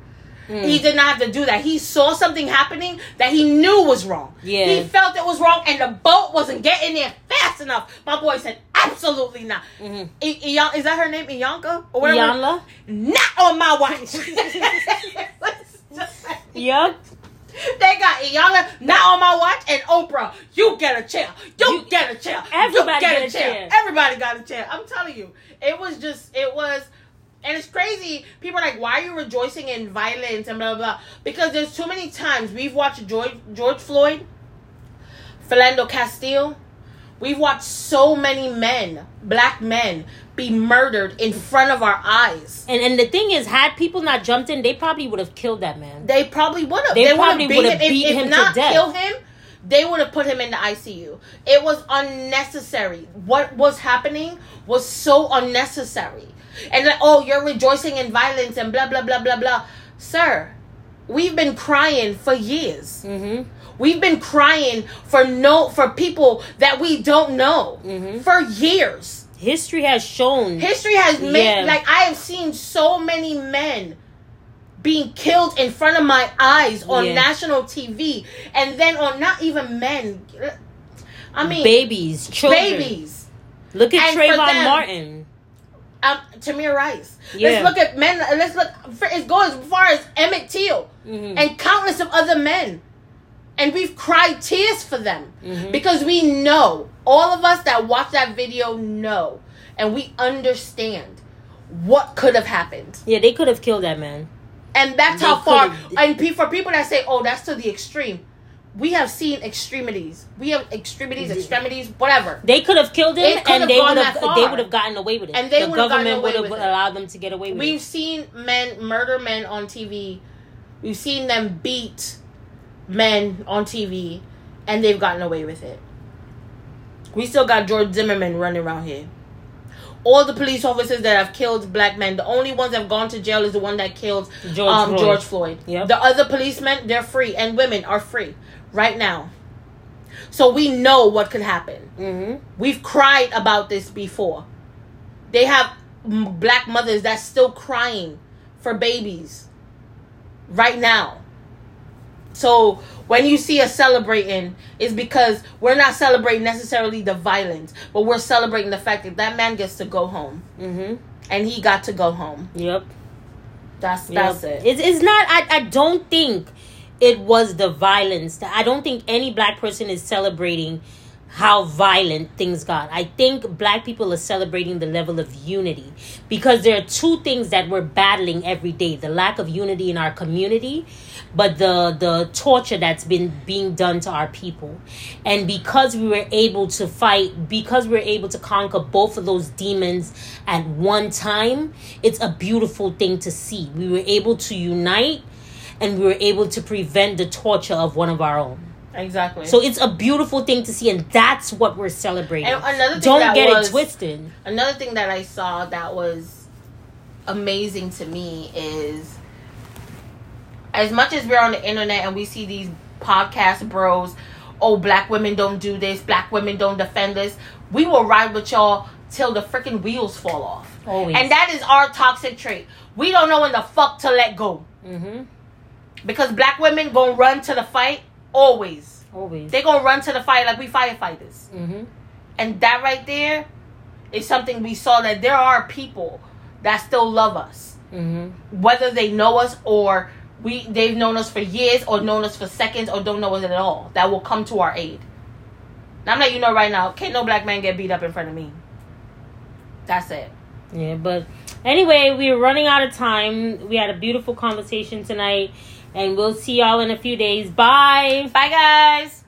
Mm. He did not have to do that. He saw something happening that he knew was wrong. Yeah. He felt it was wrong, and the boat wasn't getting there fast enough. My boy said, "Absolutely not." Mhm. I- Iyan- is that her name, Iyanka? Or whatever? Iyanla? Not on my watch. Let's just say- Yep. They got Iyanla not on my watch and Oprah. You get a chair. You, You- get a chair. Everybody you get a chair. Everybody got a chair. I'm telling you, it was just it was, and it's crazy. People are like, why are you rejoicing in violence and blah blah? blah? Because there's too many times we've watched George George Floyd, Philando Castile. We've watched so many men, black men, be murdered in front of our eyes. And and the thing is, had people not jumped in, they probably would have killed that man. They probably would have. They They, would probably have beat would've him. If, beat if not death. kill him, they would have put him in the ICU. It was unnecessary. What was happening was so unnecessary. And like, oh, you're rejoicing in violence and blah blah blah blah blah. Sir, we've been crying for years. Mm-hmm. We've been crying for no for people that we don't know Mhm. for years. History has shown. History has made Yeah. like I have seen so many men being killed in front of my eyes on Yeah. national TV, and then on not even men. I mean, babies, children. babies. Look at And Trayvon them- Martin. Um, Tamir Rice. Yeah. Let's look at men. Let's look. For, it goes as far as Emmett Till Mhm. and countless of other men, and we've cried tears for them Mhm. because we know all of us that watch that video know, and we understand what could have happened. Yeah, they could have killed that man. And that's They how far. And for people that say, "Oh, that's to the extreme," we have seen extremities. We have extremities, extremities, whatever. They could have killed him, It and they would have they would have gotten away with it. And they the would have gotten government would have allowed them to get away with it. We've seen men murder men on TV. We've seen them beat men on TV, and they've gotten away with it. We still got George Zimmerman running around here. All the police officers that have killed black men, the only ones that have gone to jail is the one that killed George um, Floyd. George Floyd. Yep. The other policemen, they're free, and women are free right now. So we know what could happen. Mm-hmm. We've cried about this before. They have black mothers that's still crying for babies right now. So when you see us celebrating, it's because we're not celebrating necessarily the violence, but we're celebrating the fact that that man gets to go home, Mm-hmm. and he got to go home. Yep. That's Yep. that's it. It's, it's not. I, I don't think it was the violence. I don't think any black person is celebrating how violent things got. I think black people are celebrating the level of unity because there are two things that we're battling every day the lack of unity in our community but the the torture that's been being done to our people and because we were able to fight because we were able to conquer both of those demons at one time it's a beautiful thing to see we were able to unite and we were able to prevent the torture of one of our own Exactly. so it's a beautiful thing to see, and that's what we're celebrating. And another thing Don't that get was- it twisted. another thing that I saw that was amazing to me is as much as we're on the internet and we see these podcast bros, oh black women don't do this, black women don't defend this, we will ride with y'all till the freaking wheels fall off. Always. And that is our toxic trait. We don't know when the fuck to let go. Mm-hmm. Because black women gonna run to the fight always. Always. They gonna run to the fight like we firefighters. mm-hmm. And that right there is something we saw that there are people that still love us. Mm-hmm. Whether they know us or we they've known us for years or known us for seconds or don't know us at all. That will come to our aid. Now I'm letting you know right now, can't no black man get beat up in front of me. That's it. Yeah, but anyway, we're running out of time. We had a beautiful conversation tonight, and we'll see y'all in a few days. Bye. Bye guys.